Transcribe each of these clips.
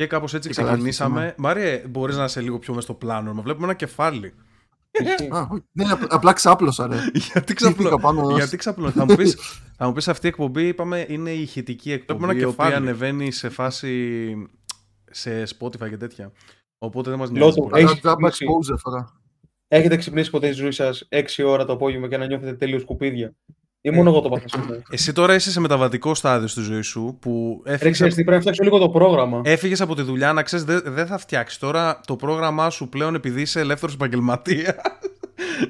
Και κάπως έτσι ξεκινήσαμε. Μάριε, μπορείς να είσαι λίγο πιο μέσα στο πλάνο. Μα βλέπουμε ένα κεφάλι. ναι, απλά ξάπλωσα, ρε. Γιατί ξαπλώ. Γιατί ξαπλώ. θα, μου πεις, θα μου πεις αυτή η εκπομπή, είπαμε, είναι η ηχητική εκπομπή, η οποία ανεβαίνει σε φάση σε Spotify και τέτοια. Οπότε δεν μας νοιάζει. Έχετε ξυπνήσει ποτέ στη ζωή σας 6 ώρα το απόγευμα και να νιώθετε τελείω σκουπίδια; Ή μόνο εγώ το πάθα Εσύ τώρα είσαι σε μεταβατικό στάδιο στη ζωή σου που έφυγες. τι, πρέπει να φτιάξω λίγο το πρόγραμμα. Έφυγες από τη δουλειά να ξέρεις, δεν δε θα φτιάξεις τώρα το πρόγραμμά σου πλέον επειδή είσαι ελεύθερος επαγγελματίας.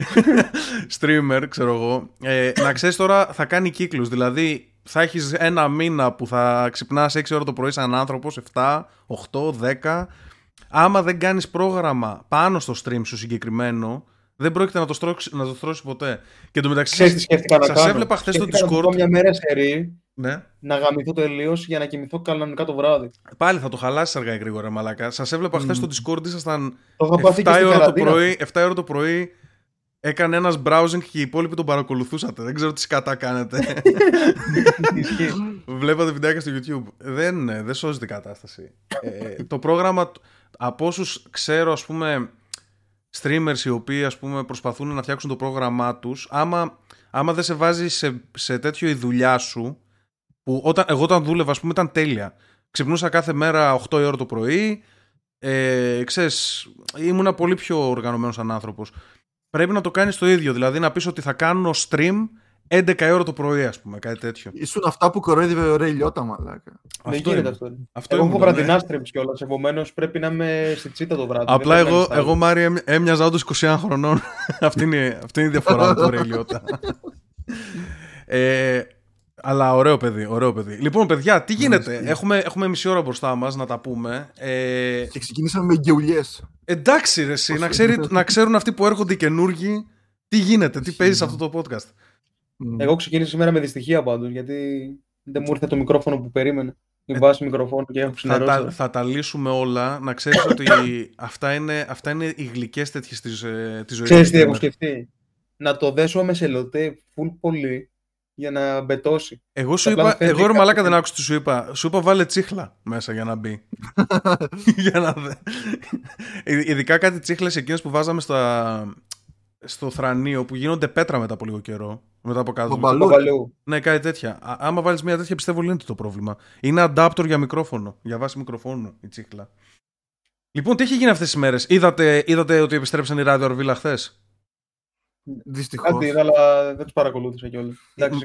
Streamer, ξέρω εγώ. Ε, να ξέρεις τώρα θα κάνει κύκλους. Δηλαδή θα έχεις ένα μήνα που θα ξυπνάς 6 ώρα το πρωί σαν άνθρωπος, 7, 8, 10. Άμα δεν κάνεις πρόγραμμα πάνω στο stream σου συγκεκριμένο, δεν πρόκειται να το, στρώξει, να το στρώσει ποτέ. Και το μεταξύ. Ξέρεις τι σκέφτηκα να σας έβλεπα χθες στο Discord. Να μια μέρα σε ρί, ναι. να γαμηθώ τελείω για να κοιμηθώ κανονικά το βράδυ. Πάλι θα το χαλάσεις αργά ή γρήγορα, μαλακά. Σας έβλεπα mm. χθε στο Discord, ήσασταν 7 ώρα, το πρωί, 7 ώρα το πρωί. Έκανε ένας browsing και οι υπόλοιποι τον παρακολουθούσατε. Δεν ξέρω τι σκατά κάνετε. Βλέπατε βιντεάκια στο YouTube. Δεν, δεν σώζει την κατάσταση. ε, το πρόγραμμα, από όσους ξέρω, ας πούμε, streamers οι οποίοι ας πούμε προσπαθούν να φτιάξουν το πρόγραμμά τους άμα, άμα δεν σε βάζει σε, σε τέτοιο η δουλειά σου που όταν, εγώ όταν δούλευα ας πούμε ήταν τέλεια. Ξυπνούσα κάθε μέρα 8 η ώρα το πρωί ε, ξέρεις, ήμουνα πολύ πιο οργανωμένος σαν άνθρωπος. Πρέπει να το κάνεις το ίδιο δηλαδή να πεις ότι θα κάνω stream 11 ώρα το πρωί, ας πούμε, κάτι τέτοιο. Ήσουν αυτά που κοροϊδεύε ο Ρέι Λιώτα, μαλάκα. Δεν γίνεται αυτό. αυτό εγώ έχω βραδινά ναι. streams κιόλας. Επομένως πρέπει να είμαι στη τσίτα το βράδυ. Απλά εγώ, εγώ Μάρια, έμοιαζα όντως 21 χρονών. αυτή, είναι, αυτή είναι η διαφορά με τον Ρέι Λιώτα. ε, αλλά ωραίο παιδί, ωραίο παιδί. Λοιπόν, παιδιά, τι γίνεται; έχουμε, έχουμε μισή ώρα μπροστά μας να τα πούμε. Ε... Και ξεκινήσαμε με γκαιουλιέ. Εντάξει, ρε, εσύ, να, ξέρει, να ξέρουν αυτοί που έρχονται οι καινούργοι τι γίνεται, τι παίζεις σε αυτό το podcast. Εγώ ξεκίνησα σήμερα με δυστυχία πάντως, γιατί δεν μου ήρθε το μικρόφωνο που περίμενε. Η βάση μικροφόνου και έχω θα τα, θα τα λύσουμε όλα. Να ξέρεις ότι αυτά είναι, αυτά είναι οι γλυκές τέτοιες της ε, ζωής. Ξέρεις τι έχω σκεφτεί; Να το δέσω με σελοτέ full πολύ για να μπετώσει. Εγώ σου είπα, εγώ ρε μαλάκα δεν άκουσα τι σου είπα. Σου είπα βάλε τσίχλα μέσα για να μπει. για να δε. Ειδικά κάτι τσίχλες εκείνες που βάζαμε στα, στο θρανίο που γίνονται πέτρα μετά από λίγο καιρό. Μετά από κάτω. Μπαλού. Ναι, κάτι τέτοια. Α, άμα βάλεις μια τέτοια, πιστεύω λύνεται το πρόβλημα. Είναι adapter για μικρόφωνο. Για βάση μικροφώνου η τσίχλα. Λοιπόν, τι έχει γίνει αυτές τις μέρες; Είδατε, είδατε ότι επιστρέψαν οι ράδιο Ορβίλα χθες; Δυστυχώς. Κάτι είδα, αλλά δεν τους παρακολούθησα κιόλας.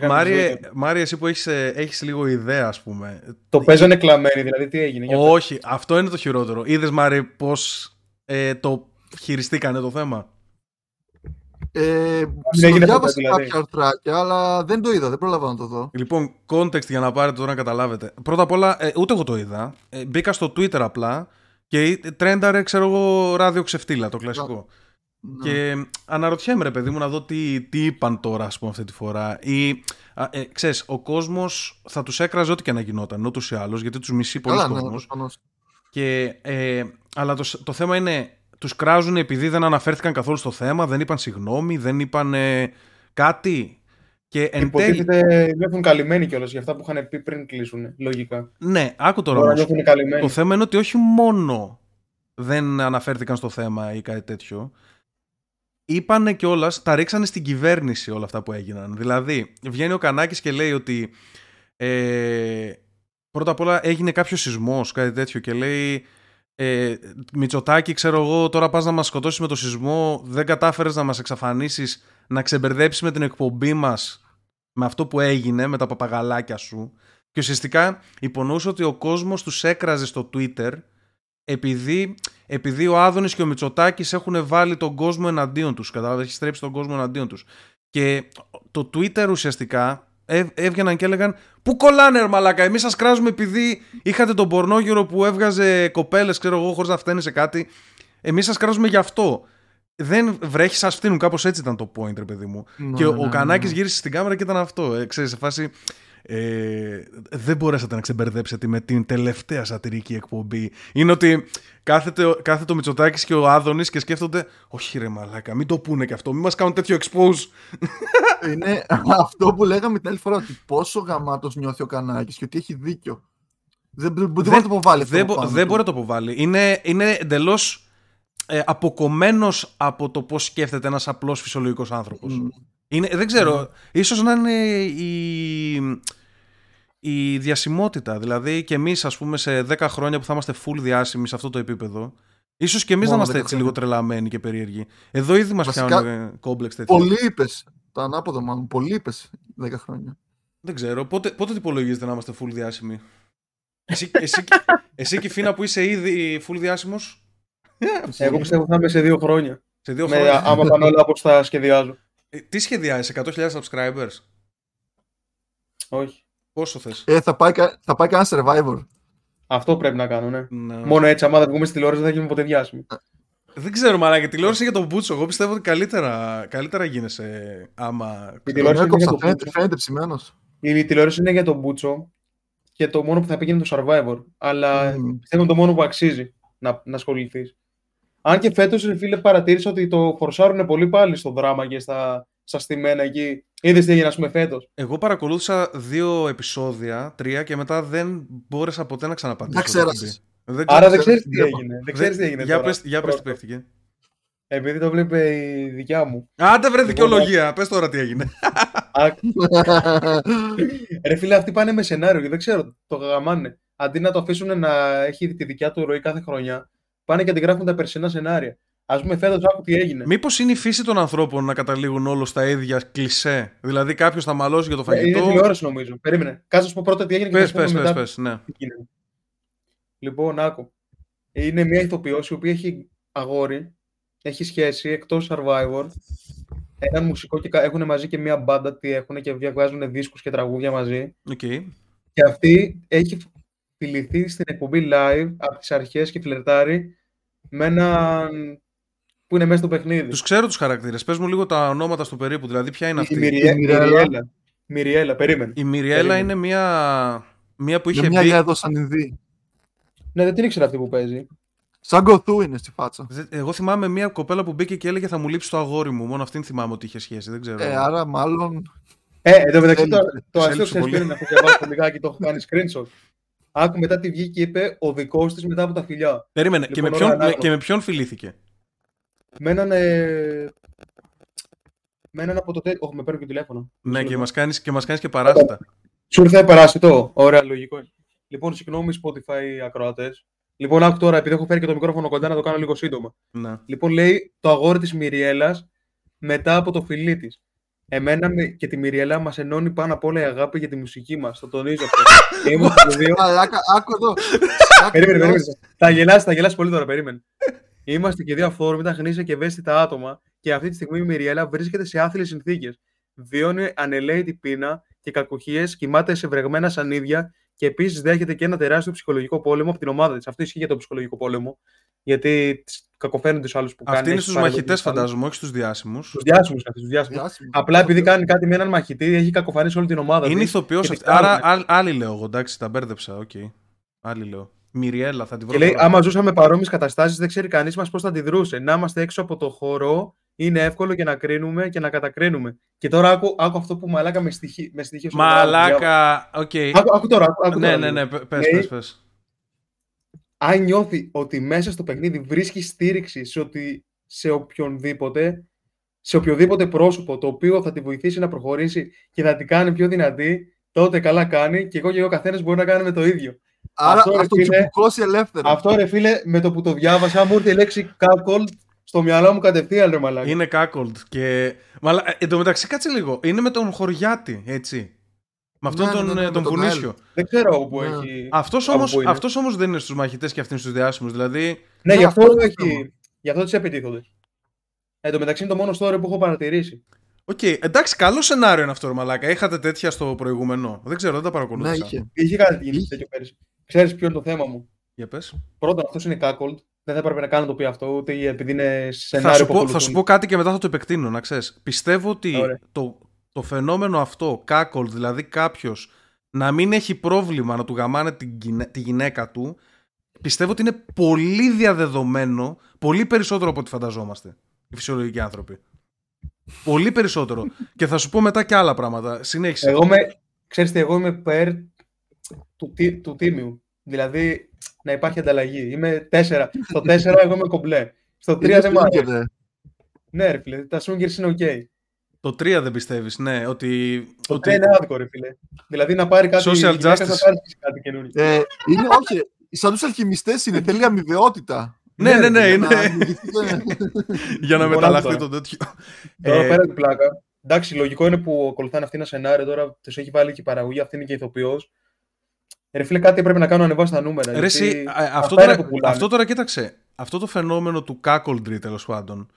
Μάριε, Μάριε, εσύ που έχεις έχεις λίγο ιδέα, ας πούμε. Το παίζανε κλαμμένοι, δηλαδή τι έγινε. Όχι, αυτό είναι το χειρότερο. Είδες, Μάριε, πώς ε, το χειριστήκανε το θέμα; Ε, διάβασα δηλαδή. κάποια αρτράκια, αλλά δεν το είδα, δεν πρόλαβα να το δω. Λοιπόν, context για να πάρετε τώρα να καταλάβετε. Πρώτα απ' όλα, ε, ούτε εγώ το είδα. Ε, μπήκα στο Twitter απλά και τρένταρε, ξέρω εγώ, ράδιο ξεφτύλα, το κλασικό. Ναι. Και αναρωτιέμαι, ρε παιδί μου, να δω τι, τι είπαν τώρα, ας πούμε, αυτή τη φορά. Ή, ε, ξέρεις, ο κόσμος θα τους έκραζε ό,τι και να γινόταν, ούτως ή άλλως, γιατί τους μισεί πολλοί ναι, κόσμος. και, ε, αλλά το, το θέμα είναι, τους κράζουν επειδή δεν αναφέρθηκαν καθόλου στο θέμα, δεν είπαν συγγνώμη, δεν είπαν κάτι. Και εν Υποτίθεται νιώθουν καλυμμένοι κιόλας για αυτά που είχαν πει πριν κλείσουν, λογικά. Ναι, άκου τώρα όμως. Το θέμα είναι ότι όχι μόνο δεν αναφέρθηκαν στο θέμα ή κάτι τέτοιο, είπανε κιόλας, τα ρίξανε στην κυβέρνηση όλα αυτά που έγιναν. Δηλαδή, βγαίνει ο Κανάκης και λέει ότι ε, πρώτα απ' όλα έγινε κάποιος σεισμός, κάτι τέτοιο και λέει ε, Μητσοτάκη, ξέρω εγώ, τώρα πας να μας σκοτώσεις με το σεισμό, δεν κατάφερες να μας εξαφανίσεις, να ξεμπερδέψεις με την εκπομπή μας, με αυτό που έγινε, με τα παπαγαλάκια σου. Και ουσιαστικά υπονοούσε ότι ο κόσμος τους έκραζε στο Twitter επειδή, επειδή ο Άδωνης και ο Μητσοτάκης έχουν βάλει τον κόσμο εναντίον τους, κατάλαβες, έχει στρέψει τον κόσμο εναντίον τους. Και το Twitter ουσιαστικά έβγαιναν και έλεγαν Πού κολλάνε, ρε Μαλάκα, εμείς σας κράζουμε επειδή είχατε τον πορνόγερο που έβγαζε κοπέλες, ξέρω εγώ, χωρίς να φταίνει σε κάτι. Εμείς σας κράζουμε γι' αυτό. Δεν βρέχει, σας φτύνουν. Κάπως έτσι ήταν το point, ρε παιδί μου. Ναι, και ο, ναι, ο Κανάκης ναι. γύρισε στην κάμερα και ήταν αυτό. Ε, ξέρεις, σε φάση. Ε, δεν μπορέσατε να ξεμπερδέψετε με την τελευταία σατυρική εκπομπή. Είναι ότι κάθεται, κάθεται ο Μητσοτάκης και ο Άδωνης και σκέφτονται, Όχι, ρε Μαλάκα, μην το πούνε και αυτό, μην μας κάνουν τέτοιο expose. Είναι αυτό που λέγαμε την άλλη φορά, ότι πόσο γαμάτος νιώθει ο Κανάκης και ότι έχει δίκιο. Δεν, δεν, μπορεί να το αποβάλει. Δεν, δεν μπορεί να το αποβάλει. Είναι, είναι εντελώς ε, αποκομμένος από το πώς σκέφτεται ένας απλός φυσιολογικός άνθρωπος. Mm. Δεν ξέρω. Mm. ίσως να είναι η, η διασημότητα. Δηλαδή και εμείς, ας πούμε, σε 10 χρόνια που θα είμαστε full διάσημοι σε αυτό το επίπεδο, ίσως και εμείς να είμαστε έτσι λίγο τρελαμένοι και περίεργοι. Εδώ ήδη μας πιάνουν κόμπλεξ τέτοια. Πολύ είπες. Το ανάποδο, μάλλον. Πολύ είπες 10 χρόνια. Δεν ξέρω. Πότε, πότε τυπολογίζετε να είμαστε full διάσημοι; Εσύ, εσύ, εσύ και η Φίνα που είσαι ήδη full διάσημος; Εγώ πιστεύω ότι θα είμαι σε δύο χρόνια. Σε δύο χρόνια. Με, άμα πάνε όλα όπως τα σχεδιάζω. Ε, τι σχεδιάζεις, 100.000 subscribers; Όχι. Πόσο θες; Ε, θα πάει, θα πάει κανένα survivor. Αυτό πρέπει να κάνω, ναι. ναι. Μόνο έτσι, άμα δεν βγούμε στη τηλεόραση, δεν θα γίνουμε ποτέ διάσημοι. Δεν ξέρω, μαλάκα. Η τηλεόραση για τον Μπούτσο. Εγώ πιστεύω ότι καλύτερα, καλύτερα γίνεσαι άμα. Η τηλεόραση είναι για τον φαίνεται, φαίνεται ψημένος. Η τηλεόραση είναι για τον Μπούτσο και το μόνο που θα πήγαινε το Survivor. Αλλά mm. πιστεύω το μόνο που αξίζει να, να ασχοληθείς. Αν και φέτος, φίλε, παρατήρησα ότι το φορσάρουν πολύ πάλι στο δράμα και στα, στα στημένα εκεί. Είδες τι έγινε, ας πούμε, φέτος; Εγώ παρακολούθησα δύο επεισόδια, τρία και μετά δεν μπόρεσα ποτέ να ξαναπατήσω. Δεν ξέρασες. Άρα δεν ξέρεις τι έγινε. Δεν ξέρεις τι έγινε. Για πε για πες τι παίχτηκε. Επειδή το βλέπει η δικιά μου. Άντε βρε δικαιολογία. Πες τώρα τι έγινε. Ρε φίλε, αυτοί πάνε με σενάριο και δεν ξέρω, το γαμάνε. Αντί να το αφήσουν να έχει τη δικιά του ροή κάθε χρονιά, πάνε και αντιγράφουν τα περσινά σενάρια. Α πούμε, φέτος άκου τι έγινε. Μήπως είναι η φύση των ανθρώπων να καταλήγουν όλο στα ίδια κλισέ; Δηλαδή κάποιος θα μαλώσει για το ε, φαγητό. Είναι τηλεόραση νομίζω. Περίμενε. Κάτσε πω πρώτα τι έγινε πες, και πες, μετά. Πες, ναι. Λοιπόν, άκου. Είναι μια ηθοποιός η οποία έχει αγόρι, έχει σχέση εκτός survivor. Έναν μουσικό και έχουν μαζί και μια μπάντα τι έχουν και βγάζουν δίσκους και τραγούδια μαζί. Okay. Και αυτή έχει φιληθεί στην εκπομπή live από τις αρχές και φλερτάρει με έναν που είναι μέσα στο παιχνίδι. Τους ξέρω τους χαρακτήρες. Πες μου λίγο τα ονόματα στο περίπου. Δηλαδή, ποια είναι αυτή; Η, Μυριέ... η Μυριέλα. Μυριέλα, περίμενε. Η Μυριέλα είναι μια, μια που είχε είναι μια εδώ σαν Ινδί. Ναι, δεν την ήξερα αυτή που παίζει. Σαν Γκοθού είναι στη φάτσα. Εγώ θυμάμαι μια κοπέλα που μπήκε και έλεγε θα μου λείψει το αγόρι μου. Μόνο αυτήν θυμάμαι ότι είχε σχέση. Δεν ξέρω. Ε, άρα μάλλον. Ε, εδώ μεταξύ το, το αστείο ξέρει ποιο είναι αυτό που διαβάζω το λιγάκι το έχω κάνει screenshot. Άκου μετά τη βγήκε και είπε ο δικός της μετά από τα φιλιά. Περίμενε. Λοιπόν, και, με ποιον, και με ποιον φιλήθηκε; Με έναν. Ε... Με έναν από το τέλο. Όχι, με παίρνω και τηλέφωνο. Ναι, και μας κάνει και, μας κάνεις και παράσιτα. Σου ήρθε παράσιτο. Ωραία, λογικό. Λοιπόν, συγγνώμη, Spotify ακροατές. Λοιπόν, άκου τώρα, επειδή έχω φέρει και το μικρόφωνο κοντά, να το κάνω λίγο σύντομα. Ναι. Λοιπόν, λέει το αγόρι της Μυριέλας μετά από το φιλί της. Εμένα και τη Μυριέλα μας ενώνει πάνω απ' όλα η αγάπη για τη μουσική μας. Το τονίζω αυτό. Είμαστε δύο. Άκου εδώ. Περίμενε, περίμενε. Θα γελάσει, θα γελάσει πολύ τώρα, περίμενε. Είμαστε και δύο αφόρμητα, γνήσια και ευαίσθητα άτομα και αυτή τη στιγμή η Μυριέλα βρίσκεται σε άθλιες συνθήκες. Βιώνει ανελαίτη πείνα και κακουχίες, κοιμάται σε βρεγμένα σανίδια και επίσης δέχεται και ένα τεράστιο ψυχολογικό πόλεμο από την ομάδα της. Αυτό ισχύει για τον ψυχολογικό πόλεμο. Γιατί κακοφαίνουν τους άλλους που κάνουν. Αυτή είναι στους μαχητές, φαντάζομαι, όχι στους διάσημους. Στους διάσημους, στους διάσημους. Απλά επειδή κάνει κάτι με έναν μαχητή, έχει κακοφανίσει όλη την ομάδα. Είναι ηθοποιός αυτή. Άρα, άλλη λέω εγώ, εντάξει, τα μπέρδεψα. Οκ. Άλλη λέω. Μυριέλα, θα τη βρω. Και λέει, άμα ζούσαμε παρόμοιες καταστάσεις, δεν ξέρει κανείς μας πώς θα αντιδρούσε. Να είμαστε έξω από το χώρο είναι εύκολο και να κρίνουμε και να κατακρίνουμε. Και τώρα άκου, άκου αυτό που μαλάκα με στοιχεία. Με στοιχεία μαλάκα, OK. Okay. Άκου, άκου, τώρα. Άκου, ναι, ναι, ναι, πες, πες, πες. Αν νιώθει ότι μέσα στο παιχνίδι βρίσκει στήριξη σε, ότι, σε οποιονδήποτε, σε οποιοδήποτε πρόσωπο το οποίο θα τη βοηθήσει να προχωρήσει και θα την κάνει πιο δυνατή, τότε καλά κάνει και εγώ και ο καθένας μπορεί να κάνουμε το ίδιο. Άρα αυτό, ας το τσιμπουκώσει ελεύθερα. Αυτό ρε φίλε, με το που το διάβασα, μου ήρθε η λέξη cuckold στο μυαλό μου κατευθείαν ρε μαλάκι. Είναι cuckold. Και... Μαλα... Ε, εν τω μεταξύ, κάτσε λίγο. Είναι με τον Χωριάτη, έτσι. Με αυτόν ναι, τον, ναι, ναι, τον, τον Βουνίσιο. Δεν ξέρω όπου ναι. έχει. Αυτός όμω αυτός όμως δεν είναι στους μαχητές και αυτοί στους διάσημους. Δηλαδή... Ναι, γι' αυτό, έχει... γι αυτό τις επιτίθονται. Εν τω μεταξύ είναι το μόνο story που έχω παρατηρήσει. OK, okay, εντάξει, καλό σενάριο είναι αυτό, Μαλάκα. Είχατε τέτοια στο προηγούμενο. Δεν ξέρω, δεν τα παρακολούθησα. Ναι, είχε. Είχε κάτι τέτοιο πέρυσι. Ξέρεις ποιο είναι το θέμα μου; Για πες. Πρώτον, αυτός είναι cuckold. Δεν θα έπρεπε να κάνω το πει αυτό, ούτε επειδή είναι σενάριο θα σου, πω, θα σου πω κάτι και μετά θα το επεκτείνω, να ξέρεις. Πιστεύω ότι το, το φαινόμενο αυτό, cuckold, δηλαδή κάποιος να μην έχει πρόβλημα να του γαμάνε τη γυναίκα του, πιστεύω ότι είναι πολύ διαδεδομένο, πολύ περισσότερο από ό,τι φανταζόμαστε οι φυσιολογικοί άνθρωποι. Πολύ περισσότερο. και θα σου πω μετά και άλλα πράγματα. Συνέχισε. Εγώ είμαι, ξέρεις τι, εγώ είμαι υπέρ του, του τίμιου. Δηλαδή να υπάρχει ανταλλαγή. Είμαι 4. Στο 4 εγώ είμαι κομπλέ. Στο 3 δεν μου αρέσει. Ναι, ρε φίλε, τα swingers είναι OK. Το 3 δεν πιστεύεις, ναι. Ότι, το 3 ότι... είναι άδικο, ρε φίλε. Δηλαδή να πάρει κάτι. Social justice. Να πάρει κάτι καινούργιο. Ε, είναι, όχι. Σαν τους αλχημιστές είναι, θέλει αμοιβαιότητα. Ναι, ναι, ναι. Είναι... Για να μεταλλαχθεί το τέτοιο. Τώρα ε, πέρα την πλάκα. Εντάξει, λογικό είναι που ακολουθάνε αυτή ένα σενάριο. Τώρα τους έχει βάλει και η παραγωγή, αυτή είναι και ηθοποιός. Ρε φίλε, κάτι πρέπει να κάνω να ανεβάσει τα νούμερα. Ρε, εσύ, αυτό, τώρα, αυτό τώρα κοίταξε. Αυτό το φαινόμενο του cuckoldry τέλος πάντων.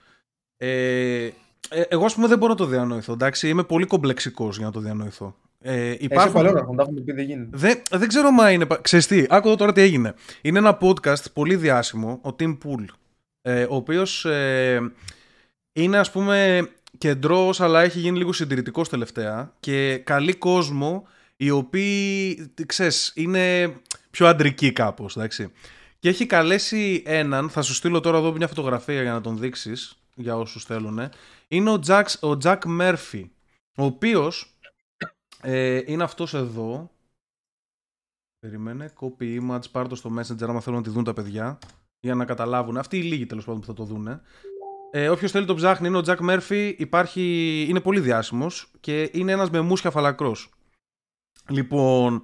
Ε, ε, εγώ, ας πούμε, δεν μπορώ να το διανοηθώ. Εντάξει, είμαι πολύ κομπλεξικός για να το διανοηθώ. Ε, υπάρχουν... Εσύ να έχουν πει, δεν γίνεται. Δεν, δεν ξέρω μα είναι. Ξέρεις τι, άκου τώρα τι έγινε. Είναι ένα podcast πολύ διάσημο, ο Tim Pool, ε, ο οποίος ε, είναι ας πούμε κεντρός, αλλά έχει γίνει λίγο συντηρητικός τελευταία και καλή κόσμο οι οποίοι, ξέρεις, είναι πιο αντρικοί κάπως, εντάξει. Και έχει καλέσει έναν, θα σου στείλω τώρα εδώ μια φωτογραφία για να τον δείξεις, για όσους θέλουν. Είναι ο Jack, ο Jack Murphy, ο οποίος ε, είναι αυτός εδώ. Περίμενε, copy image, πάρ' το στο messenger άμα θέλουν να τη δουν τα παιδιά, για να καταλάβουν. Αυτοί οι λίγοι τέλος πάντων που θα το δουν. Ε, Όποιος θέλει το ψάχνει είναι ο Jack Murphy, υπάρχει, είναι πολύ διάσημος και είναι ένας με μουσια φαλακρός. Λοιπόν,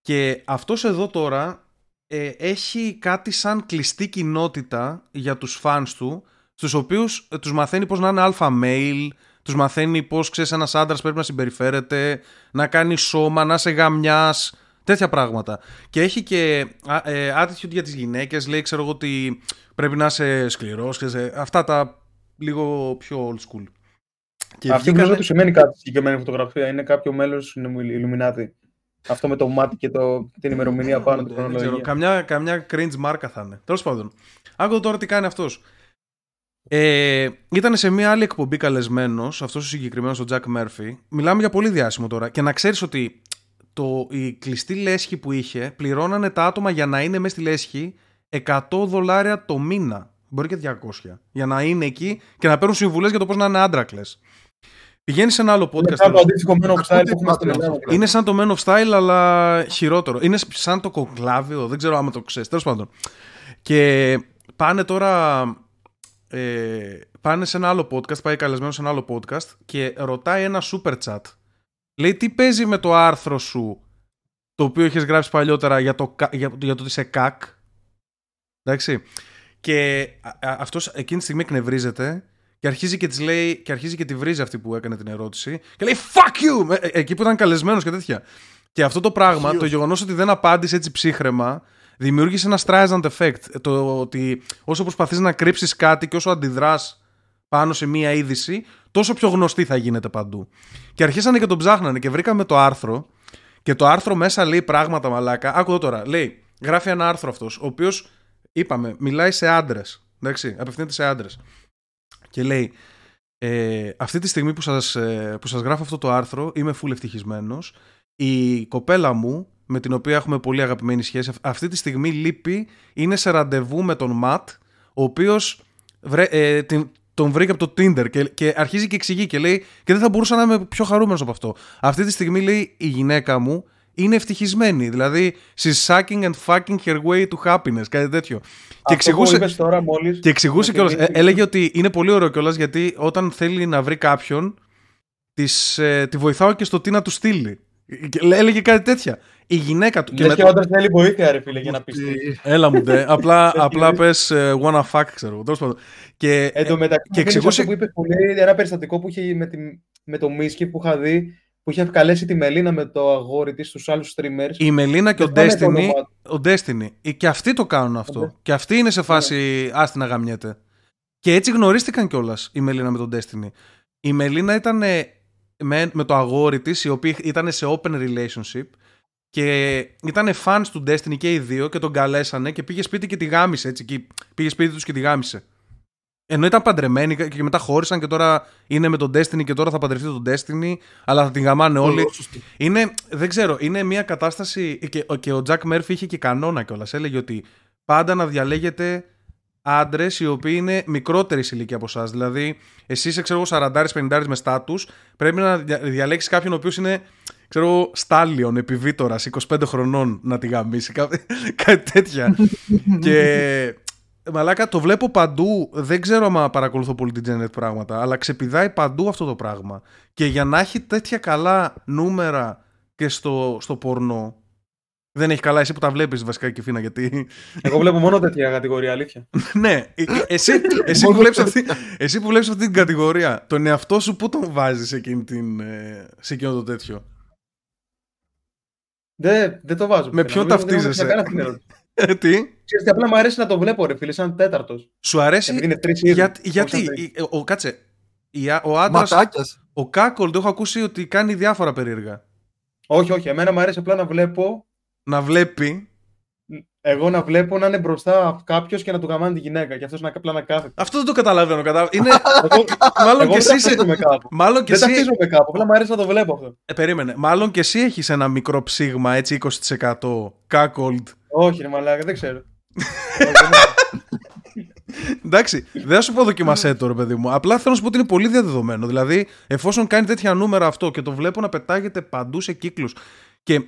και αυτός εδώ τώρα ε, έχει κάτι σαν κλειστή κοινότητα για τους fans του, στους οποίους ε, τους μαθαίνει πώς να είναι alpha male, τους μαθαίνει πώς, ξέρεις, ένας άντρας πρέπει να συμπεριφέρεται, να κάνει σώμα, να σε γαμιάς, τέτοια πράγματα. Και έχει και ε, attitude για τις γυναίκες, λέει, ξέρω εγώ, ότι πρέπει να είσαι σκληρός, αυτά τα λίγο πιο old school. Και Αυτή βγήκανε... του σημαίνει κάτι συγκεκριμένη φωτογραφία. Είναι κάποιο μέλος του Illuminati. Αυτό με το μάτι και το, την ημερομηνία πάνω του χρονολογία. Καμιά, καμιά cringe μάρκα θα είναι. Τέλος πάντων. Άκου τώρα τι κάνει αυτός. Ε, ήταν σε μια άλλη εκπομπή καλεσμένος, αυτός ο συγκεκριμένος ο Jack Murphy. Μιλάμε για πολύ διάσημο τώρα. Και να ξέρεις ότι το, η κλειστή λέσχη που είχε πληρώνανε τα άτομα για να είναι μέσα στη λέσχη 100 δολάρια το μήνα. Μπορεί και 200. Για να είναι εκεί και να παίρνουν συμβουλές για το πώς να είναι άντρακλες. Πηγαίνει σε ένα άλλο podcast. Είναι σαν το αντίστοιχο Men of Style που είμαστε Είναι σαν το Men of Style, αλλά χειρότερο. Είναι σαν το κοκλάβιο, δεν ξέρω αν το ξέρεις. Τέλος πάντων. Και πάνε τώρα. Ε, πάνε σε ένα άλλο podcast, πάει καλεσμένος σε ένα άλλο podcast και ρωτάει ένα super chat. Λέει τι παίζει με το άρθρο σου το οποίο έχεις γράψει παλιότερα για το, για, για το ότι είσαι κακ; Εντάξει. Και αυτός εκείνη τη στιγμή εκνευρίζεται και αρχίζει και, της λέει, και αρχίζει και τη βρίζει αυτή που έκανε την ερώτηση και λέει Fuck you! Ε, εκεί που ήταν καλεσμένος και τέτοια. Και αυτό το πράγμα, το γεγονός ότι δεν απάντησε έτσι ψύχρεμα, δημιούργησε ένα Streisand effect. Το ότι όσο προσπαθείς να κρύψεις κάτι και όσο αντιδράς πάνω σε μία είδηση, τόσο πιο γνωστή θα γίνεται παντού. Και αρχίσανε και τον ψάχνανε και βρήκαμε το άρθρο. Και το άρθρο μέσα λέει πράγματα μαλάκα. Άκου τώρα. Λέει, γράφει ένα άρθρο αυτός, ο οποίος είπαμε, μιλάει σε άντρες. Εντάξει, απευθύνεται σε άντρες και λέει ε, αυτή τη στιγμή που σας, ε, που σας γράφω αυτό το άρθρο είμαι full ευτυχισμένος η κοπέλα μου με την οποία έχουμε πολύ αγαπημένη σχέση αυτή τη στιγμή λείπει είναι σε ραντεβού με τον Ματ ο οποίος ε, την, τον βρήκε από το Tinder και, και αρχίζει και εξηγεί και λέει και δεν θα μπορούσα να είμαι πιο χαρούμενος από αυτό αυτή τη στιγμή λέει η γυναίκα μου είναι ευτυχισμένη. Δηλαδή, she's sucking and fucking her way to happiness, κάτι τέτοιο. και εξηγούσε, τώρα μόλις, και εξηγούσε κιόλας, ε, έλεγε ότι είναι πολύ ωραίο κιόλας γιατί όταν θέλει να βρει κάποιον, της, ε, τη βοηθάω και στο τι να του στείλει. Έλεγε κάτι τέτοια. Η γυναίκα του. Και, μετά... και θέλει βοήθεια, ρε φίλε, για να πεις. Έλα μου ντε. απλά απλά πες uh, wanna fuck, ξέρω. Και, Εν τω μεταξύ, και εξηγούσε. Που είπε που λέει ένα περιστατικό που είχε με, τη, με το Μίσκι που είχα δει που είχε καλέσει τη Μελίνα με το αγόρι της στου άλλους streamers. Η Μελίνα και ο Destiny, ο Destiny. Και αυτοί το κάνουν αυτό. Και αυτοί είναι σε φάση ναι. άστι να γαμιέται. Και έτσι γνωρίστηκαν κιόλας η Μελίνα με τον Destiny. Η Μελίνα ήταν με, με το αγόρι της, οι οποίοι ήταν σε open relationship. Και ήταν fans του Destiny και οι δύο και τον καλέσανε και πήγε σπίτι και τη γάμισε έτσι. Και πήγε σπίτι τους και τη γάμισε. Ενώ ήταν παντρεμένοι και μετά χώρισαν και τώρα είναι με τον Destiny και τώρα θα παντρευτεί τον Destiny, αλλά θα την γαμάνε όλοι. Είναι, δεν ξέρω, είναι μια κατάσταση. Και, και ο Jack Murphy είχε και κανόνα κιόλας. Έλεγε ότι πάντα να διαλέγετε άντρες οι οποίοι είναι μικρότερης ηλικία από εσάς. Δηλαδή, εσύ είσαι, ξέρω εγώ, 40-50 με στάτου, πρέπει να διαλέξεις κάποιον ο οποίος είναι ξέρω, Στάλιον, επιβίτορα 25 χρονών να τη γαμίσει, κάτι, κάτι τέτοια. και μαλάκα το βλέπω παντού, δεν ξέρω αν παρακολουθώ πολύ την Janet πράγματα, αλλά ξεπηδάει παντού αυτό το πράγμα. Και για να έχει τέτοια καλά νούμερα και στο, στο πορνό, δεν έχει καλά εσύ που τα βλέπεις βασικά και φίνα γιατί... Εγώ βλέπω μόνο τέτοια κατηγορία, αλήθεια. ναι, ε, ε, εσύ, εσύ, που βλέπεις αυτή, εσύ που βλέπεις αυτή την κατηγορία, τον εαυτό σου πού τον βάζεις σε, την, ε, σε εκείνο το τέτοιο; Δεν, δεν το βάζω. Με ποιον ταυτίζεσαι; Ε, τι; Ξέρετε, απλά μου αρέσει να το βλέπω, ρε φίλε, σαν τέταρτος. Σου αρέσει; Είναι Για, γιατί; Ο, κάτσε. Ο άντρα. Ο Κάκολ το έχω ακούσει ότι κάνει διάφορα περίεργα. Όχι, όχι. Εμένα μου αρέσει απλά να βλέπω. Να βλέπει. Εγώ να βλέπω να είναι μπροστά κάποιος και να του καμάνει τη γυναίκα και αυτός να απλά να κάθεται. Αυτό δεν το καταλαβαίνω. Κατα... Είναι... εγώ, μάλλον και εσύ. Είσαι... Κάπου. Μάλλον και δεν εσύ... με κάπου. Απλά μου αρέσει να το βλέπω αυτό. Ε, περίμενε. Μάλλον και εσύ έχεις ένα μικρό ψήγμα έτσι 20% κάκολτ. Όχι, ρε μαλάκα, δεν ξέρω. Εντάξει, δεν θα σου πω δοκιμασέ το ρε παιδί μου. Απλά θέλω να σου πω ότι είναι πολύ διαδεδομένο. Δηλαδή, εφόσον κάνει τέτοια νούμερα αυτό και το βλέπω να πετάγεται παντού σε κύκλους και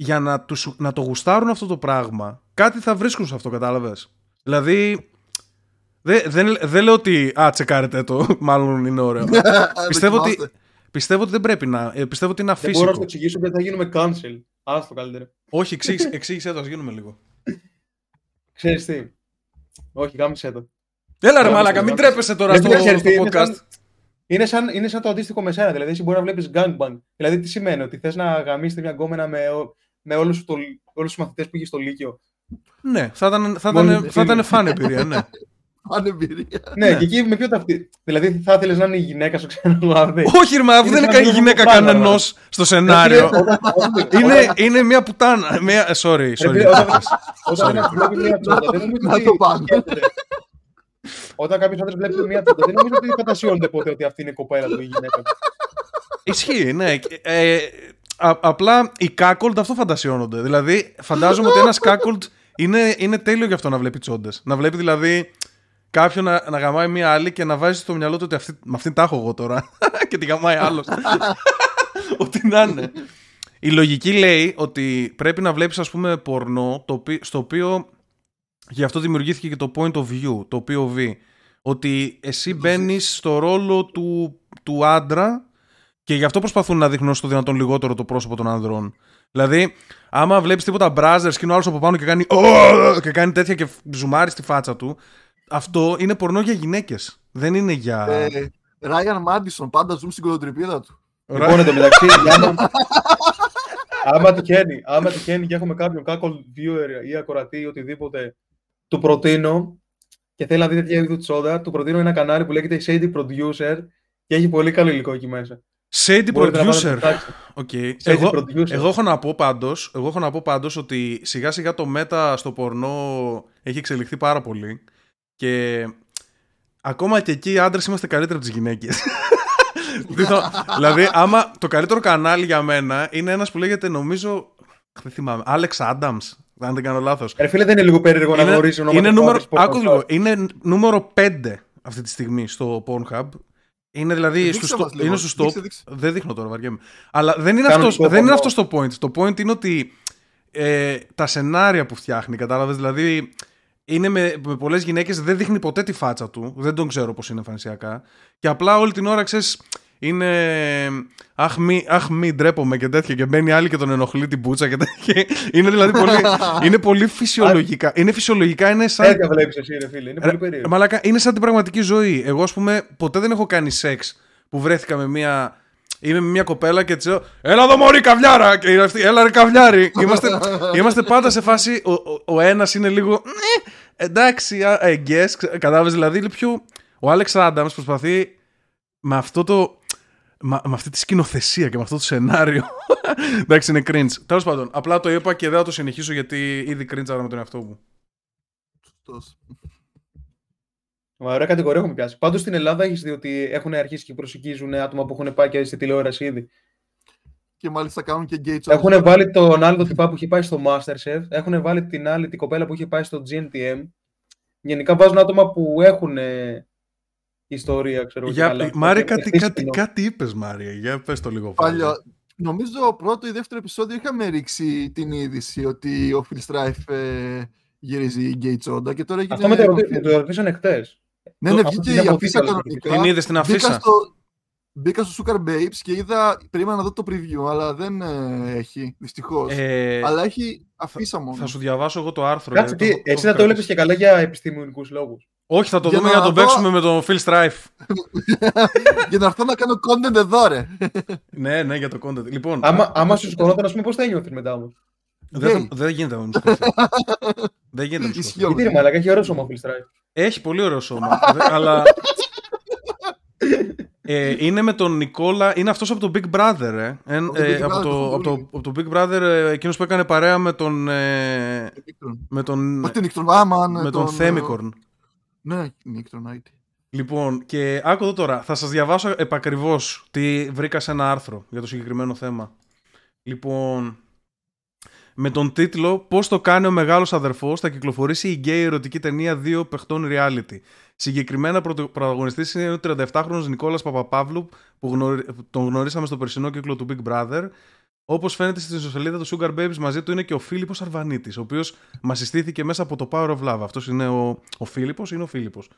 για να, τους, να το γουστάρουν αυτό το πράγμα, κάτι θα βρίσκουν σε αυτό, κατάλαβες; Δηλαδή, δεν, δεν, δεν λέω ότι. Α, τσεκάρετε το, μάλλον είναι ωραίο. πιστεύω, ότι, πιστεύω ότι δεν πρέπει να. Ε, πιστεύω ότι είναι αφήσιμο. Δεν μπορώ να το εξηγήσω γιατί θα γίνουμε cancel. Άστο καλύτερα. Όχι, εξήγησε, εξήγησε το, ας γίνουμε λίγο. Ξέρεις τι; Όχι, γάμισε το. Έλα ρε μάλακα, μην τρέπεσαι τώρα στο, στο podcast. Είναι σαν, είναι σαν το αντίστοιχο με σένα. Δηλαδή, εσύ μπορεί να βλέπεις gangbang. Δηλαδή, τι σημαίνει, ότι θες να γαμίσεις μια γκόμενα με, με όλους τους μαθητές που είχε στο Λύκειο. Ναι, θα ήταν, θα ήταν, θα ήταν φαν εμπειρία, ναι. Φαν εμπειρία. Ναι, και εκεί με ποιο ταυτί. Δηλαδή, θα ήθελες να είναι η γυναίκα σου, ξέρω Όχι, ρε, αφού δεν είναι καν γυναίκα κανενό στο σενάριο. είναι, είναι μια πουτάνα. Μια... Sorry, sorry. Όταν ένα βλέπει μια τσόντα, δεν νομίζω ότι. Όταν κάποιος άντρας βλέπει μια τσόντα, δεν νομίζω ότι φαντασιώνεται ποτέ ότι αυτή είναι η κοπέλα του ή η γυναίκα του. Ισχύει, ναι. Ε, α, απλά οι κάκολτ αυτό φαντασιώνονται. Δηλαδή, φαντάζομαι ότι ένας κάκολτ είναι, είναι τέλειο για αυτό να βλέπει τσόντες. Να βλέπει δηλαδή κάποιον να, να γαμάει μία άλλη και να βάζει στο μυαλό του ότι αυτή, με αυτήν τα έχω εγώ τώρα. και τη γαμάει άλλος. Ό,τι να είναι. Η λογική λέει ότι πρέπει να βλέπεις ας πούμε πορνό το, στο οποίο γι' αυτό δημιουργήθηκε και το point of view, το POV. Ότι εσύ μπαίνεις στο ρόλο του, του άντρα και γι' αυτό προσπαθούν να δείχνουν στο δυνατόν λιγότερο το πρόσωπο των ανδρών. Δηλαδή, άμα βλέπεις τίποτα brothers και είναι ο άλλο από πάνω και κάνει, και κάνει τέτοια και ζουμάρει στη φάτσα του, αυτό είναι πορνό για γυναίκες. Δεν είναι για. Ράιαν Μάντισον, πάντα ζουν στην κολοτριπίδα του. Λοιπόν, μεταξύ, άμα τυχαίνει, άμα τυχαίνει και έχουμε κάποιον κάκο viewer ή ακροατή ή οτιδήποτε, του προτείνω και θέλει να δει τέτοια είδου τσόντα, του προτείνω ένα κανάλι που λέγεται Shady Producer και έχει πολύ καλό υλικό εκεί μέσα. Shady Producer. Okay. Εγώ, producer. εγώ έχω να πω πάντως, εγώ έχω να πω πάντως ότι σιγά σιγά το μέτα στο πορνό έχει εξελιχθεί πάρα πολύ και ακόμα και εκεί οι άντρες είμαστε καλύτεροι από τις γυναίκες. δηλαδή, άμα το καλύτερο κανάλι για μένα είναι ένας που λέγεται νομίζω. Δεν θυμάμαι. Alex Adams. Αν δεν κάνω λάθος. Ε, φίλε, δεν είναι λίγο περίεργο να γνωρίζει ονόματα. Είναι νούμερο, άκου λίγο, είναι νούμερο 5 αυτή τη στιγμή στο Pornhub. Είναι δηλαδή στο, στο, είναι στο stop. Δεν δείχνω τώρα, βαριέμαι. Αλλά δεν είναι, αυτό, δεν είναι αυτός το point. Το point είναι ότι ε, τα σενάρια που φτιάχνει, κατάλαβες. Δηλαδή, είναι με, με πολλές γυναίκες, δεν δείχνει ποτέ τη φάτσα του. Δεν τον ξέρω πώς είναι εμφανισιακά. Και απλά όλη την ώρα ξέρεις, είναι. Αχ μη, αχ, μη ντρέπομαι και τέτοια. Και μπαίνει άλλη και τον ενοχλεί την πούτσα και τέτοια. Είναι δηλαδή πολύ, είναι πολύ φυσιολογικά. είναι φυσιολογικά, είναι σαν. Έτσι βλέπεις εσύ, ρε φίλε. Είναι πολύ περίεργο. Μαλάκα, είναι σαν την πραγματική ζωή. Εγώ, ας πούμε, ποτέ δεν έχω κάνει σεξ που βρέθηκα με μία. Είμαι με μια κοπέλα και της λέω Έλα εδώ μωρή καβλιάρα! Και αυτή, Έλα ρε καβλιάρι! είμαστε, είμαστε πάντα σε φάση. Ο, ο, ο ένας είναι λίγο. Ε, εντάξει, I guess. Κατάλαβες δηλαδή. Πιο... Ο Άλεξ Άνταμς προσπαθεί με αυτό το. Με, με αυτή τη σκηνοθεσία και με αυτό το σενάριο. εντάξει, είναι cringe. Τέλος πάντων, απλά το είπα και δεν θα το συνεχίσω γιατί ήδη cringe με τον εαυτό μου. Μα ωραία κατηγορία έχουμε πιάσει. Πάντως στην Ελλάδα έχεις δει ότι έχουν αρχίσει και προσεγγίζουν άτομα που έχουν πάει και στη τηλεόραση ήδη; Και μάλιστα κάνουν και γκέιτ. Έχουν βάλει τον άλλο τυπά που είχε πάει στο Masterchef. Έχουν βάλει την άλλη την κοπέλα που είχε πάει στο GNTM. Γενικά βάζουν άτομα που έχουν ιστορία, ξέρω για, Μάρια, κάτι, κάτι, κάτι είπες, Μάρια. Για πες το λίγο. Παλιό, Νομίζω πρώτο ή δεύτερο επεισόδιο είχαμε ρίξει την είδηση ότι ο Phil Strife ε, γυρίζει η Gay Τσόντα και τώρα έγινε... Αυτό με το ρωτήσανε χτες. Ναι, ναι, βγήκε η αφίσα κανονικά. Την είδες στην αφίσα; Μπήκα στο Sugar Babes και είδα, περίμενα να δω το preview, αλλά δεν ε, έχει, δυστυχώς. Ε, αλλά έχει αφήσα μόνο. Θα σου διαβάσω εγώ το άρθρο. Κάτσε, τι, το, έτσι το, να το έλεγε και καλά για επιστημονικούς λόγους. Όχι, θα το για δούμε για να τον δω... παίξουμε με τον Phil Strife. για να έρθω να κάνω content εδώ, ρε. ναι, ναι, για το content. Λοιπόν, άμα, άμα σου σκονόταν, ας πούμε, πώς θα νιώθει μετά όμω. Δεν, δεν γίνεται να μου Δεν γίνεται να μου σκοτώσει. Γιατί ρε μαλάκα, έχει ωραίο σώμα ο Phil Strife. Έχει πολύ ωραίο σώμα. αλλά ε, είναι με τον Νικόλα, είναι αυτός από το Big Brother, ε. Ε, ε από, το, από, το, από το Big Brother, ε, εκείνος που έκανε παρέα με τον... Ε, με τον, με τον, άμα, με τον, Θέμικορν. Ναι, Νίκτρον, Λοιπόν, και άκου εδώ τώρα, θα σας διαβάσω επακριβώς τι βρήκα σε ένα άρθρο για το συγκεκριμένο θέμα. Λοιπόν, με τον τίτλο «Πώς το κάνει ο μεγάλος αδερφός» θα κυκλοφορήσει η γκέι ερωτική ταινία δύο παιχτών reality. Συγκεκριμένα πρωταγωνιστής είναι ο 37χρονος Νικόλας Παπαπαύλου που τον γνωρίσαμε στο περσινό κύκλο του Big Brother. Όπως φαίνεται στην ιστοσελίδα του Sugar Babies, μαζί του είναι και ο Φίλιππος Αρβανίτης, ο οποίος μας συστήθηκε μέσα από το Power of Love. Αυτός είναι ο, ο Φίλιππος, είναι ο Φίλιππος.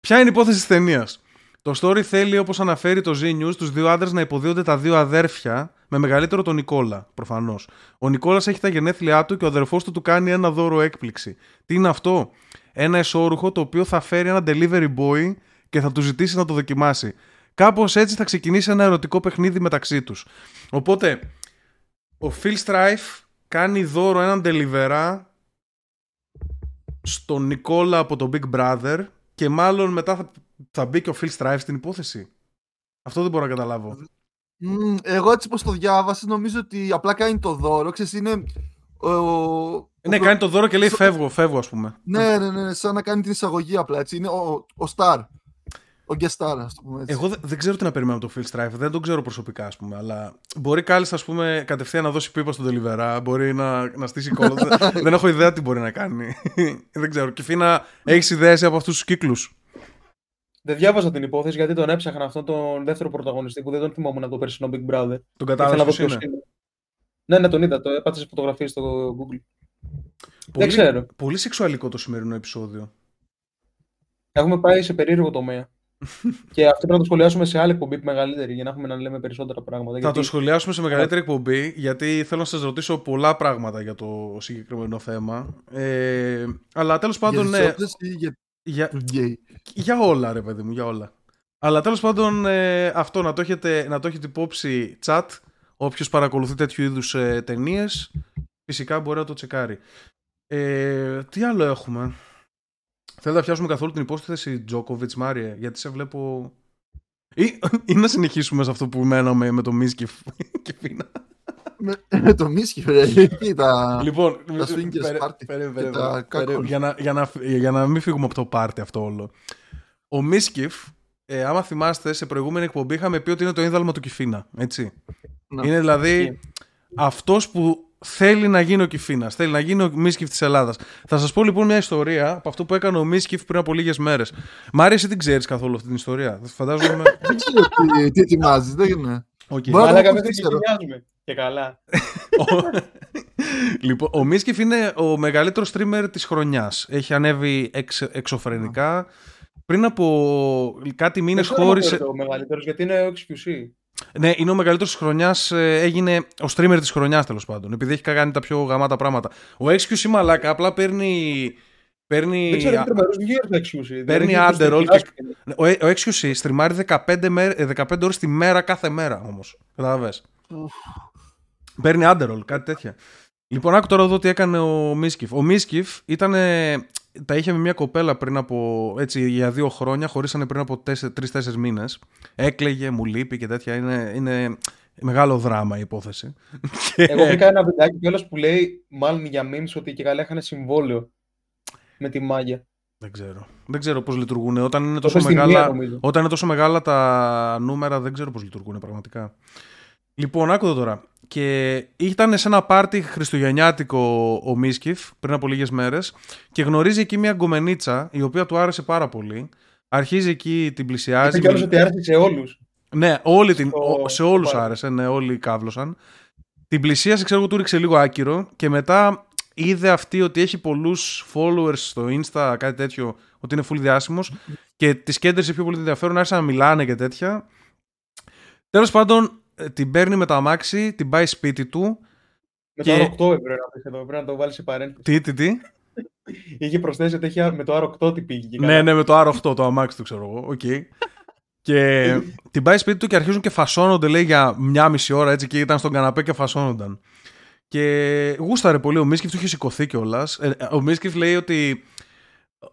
Ποια είναι η υπόθεση της ταινίας; Το story θέλει, όπως αναφέρει το Z News, τους δύο άντρες να υποδίονται τα δύο αδέρφια, με μεγαλύτερο τον Νικόλα, προφανώς. Ο Νικόλας έχει τα γενέθλιά του και ο αδερφός του του κάνει ένα δώρο έκπληξη. Τι είναι αυτό, Ένα εσόρουχο το οποίο θα φέρει ένα delivery boy και θα του ζητήσει να το δοκιμάσει. Κάπως έτσι θα ξεκινήσει ένα ερωτικό παιχνίδι μεταξύ τους. Οπότε, ο Phil Strife κάνει δώρο έναν delivery στον Νικόλα από το Big Brother και μάλλον μετά θα θα μπει και ο Phil Strife στην υπόθεση. Αυτό δεν μπορώ να καταλάβω. εγώ έτσι πως το διάβασα νομίζω ότι απλά κάνει το δώρο. Ξέρεις, είναι... Ο, ναι, κάνει το δώρο και λέει φεύγω, φεύγω ας πούμε. Ναι, ναι, ναι, σαν να κάνει την εισαγωγή απλά έτσι. Είναι ο, ο Star. Ο Guest Star, πούμε έτσι. Εγώ δεν, ξέρω τι να περιμένω από το Phil Strife, δεν τον ξέρω προσωπικά, ας πούμε. Αλλά μπορεί κάλλιστα, ας πούμε, κατευθείαν να δώσει πίπα στον Deliverá, μπορεί να, να στήσει κόλλο. δεν, έχω ιδέα τι μπορεί να κάνει. δεν ξέρω. Και Φίνα, έχεις ιδέες από αυτούς τους κύκλους; Δεν διάβαζα την υπόθεση γιατί τον έψαχνα αυτόν τον δεύτερο πρωταγωνιστή που δεν τον θυμόμουν από το περσινό Big Brother. Τον κατάλαβα είναι; Ναι, ναι, τον είδα. Το έπατσε φωτογραφίες στο Google. Πολύ, δεν ξέρω. Πολύ σεξουαλικό το σημερινό επεισόδιο. Έχουμε πάει σε περίεργο τομέα. Και αυτό πρέπει να το σχολιάσουμε σε άλλη εκπομπή μεγαλύτερη για να έχουμε να λέμε περισσότερα πράγματα. Θα γιατί... το σχολιάσουμε σε μεγαλύτερη εκπομπή γιατί θέλω να σας ρωτήσω πολλά πράγματα για το συγκεκριμένο θέμα. Ε, αλλά τέλος πάντων. Για ναι. για για, για όλα, ρε παιδί μου, για όλα. Αλλά τέλος πάντων, ε, αυτό να το, έχετε, να το έχετε υπόψη chat. Όποιος παρακολουθεί τέτοιου είδους ε, ταινίες, φυσικά μπορεί να το τσεκάρει. Ε, τι άλλο έχουμε; Θέλω να πιάσουμε καθόλου την υπόθεση Τζόκοβιτ Μάριε, γιατί σε βλέπω. Ή, ή να συνεχίσουμε σε αυτό που μέναμε με το Μίσκεφ και Φίνα με το Μίσκι, τα, λοιπόν, τα swingers party για, να, για, να, για να μην φύγουμε από το πάρτι αυτό όλο. Ο Μίσκιφ, ε, άμα θυμάστε, σε προηγούμενη εκπομπή είχαμε πει ότι είναι το ίνδαλμα του Κιφίνα, έτσι. Ναι. Είναι δηλαδή αυτός που θέλει να γίνει ο Κιφίνας, θέλει να γίνει ο Μίσκιφ της Ελλάδας. Θα σας πω λοιπόν μια ιστορία από αυτό που έκανε ο Μίσκιφ πριν από λίγες μέρες. Μάρια, εσύ την ξέρεις καθόλου αυτή την ιστορία. Φαντάζομαι. Δεν ξέρω τι ετοιμάζεις, δεν είναι. Okay. Αλλά δεν και καλά. λοιπόν, ο Μίσκεφ είναι ο μεγαλύτερος streamer της χρονιάς. Έχει ανέβει εξ, εξωφρενικά. Πριν από κάτι μήνες χώρισε... ο μεγαλύτερος γιατί είναι ο XQC. Ναι, είναι ο μεγαλύτερος της χρονιάς. Ε, έγινε ο streamer της χρονιάς τέλος πάντων. Επειδή έχει κάνει τα πιο γαμάτα πράγματα. Ο XQC μαλάκα απλά παίρνει. Παίρνει... Δεν ξέρω τι XQC. Παίρνει underroll. Και... Ο, ο XQC στριμάρει 15, μέρ... 15 ώρες τη μέρα κάθε μέρα όμως. Καταλαβες. Παίρνει άντερολ, κάτι τέτοια. Λοιπόν, άκου τώρα εδώ τι έκανε ο Μίσκιφ. Ο Μίσκιφ ήταν. Τα είχε με μια κοπέλα πριν από. έτσι για δύο χρόνια, χωρίσανε πριν από τρει-τέσσερι μήνες. Έκλεγε, μου λείπει και τέτοια. Είναι, είναι μεγάλο δράμα η υπόθεση. Εγώ είχα ένα βιντεάκι κιόλας που λέει, μάλλον για memes, ότι και καλά είχαν συμβόλαιο με τη μάγια. Δεν ξέρω. Δεν ξέρω πώς λειτουργούν. Όταν είναι, τόσο μεγάλα, όταν είναι τόσο μεγάλα τα νούμερα, δεν ξέρω πώς λειτουργούν πραγματικά. Λοιπόν, άκου τώρα. Και ήταν σε ένα πάρτι χριστουγεννιάτικο ο Μίσκιφ πριν από λίγες μέρες και γνωρίζει εκεί μια γκομενίτσα η οποία του άρεσε πάρα πολύ. Αρχίζει εκεί, την πλησιάζει. Και όλο ότι άρεσε σε όλους. Ναι, όλη την, σε όλους άρεσε, ναι, όλοι κάβλωσαν. Την πλησίασε, ξέρω εγώ, του ρίξε λίγο άκυρο και μετά είδε αυτή ότι έχει πολλούς followers στο Insta, κάτι τέτοιο, ότι είναι full διάσημος και τη κέντρισε πιο πολύ ενδιαφέρον, άρχισαν να μιλάνε και τέτοια. Τέλος πάντων, ε, την παίρνει με το αμάξι, την πάει σπίτι του. Με και... το R8 έπρεπε να εδώ, πρέπει να το βάλεις σε παρένθεση. Τι, τι, τι; Είχε προσθέσει ότι έχει με το R8 τι πήγε. Ναι, ναι, με το R8, το αμάξι του ξέρω εγώ. Okay. και την πάει σπίτι του και αρχίζουν και φασώνονται, λέει, για μια μισή ώρα έτσι και ήταν στον καναπέ και φασώνονταν. Και γούσταρε πολύ. Ο Μίσκιφ του είχε σηκωθεί κιόλας. Ε, ο Μίσκιφ λέει ότι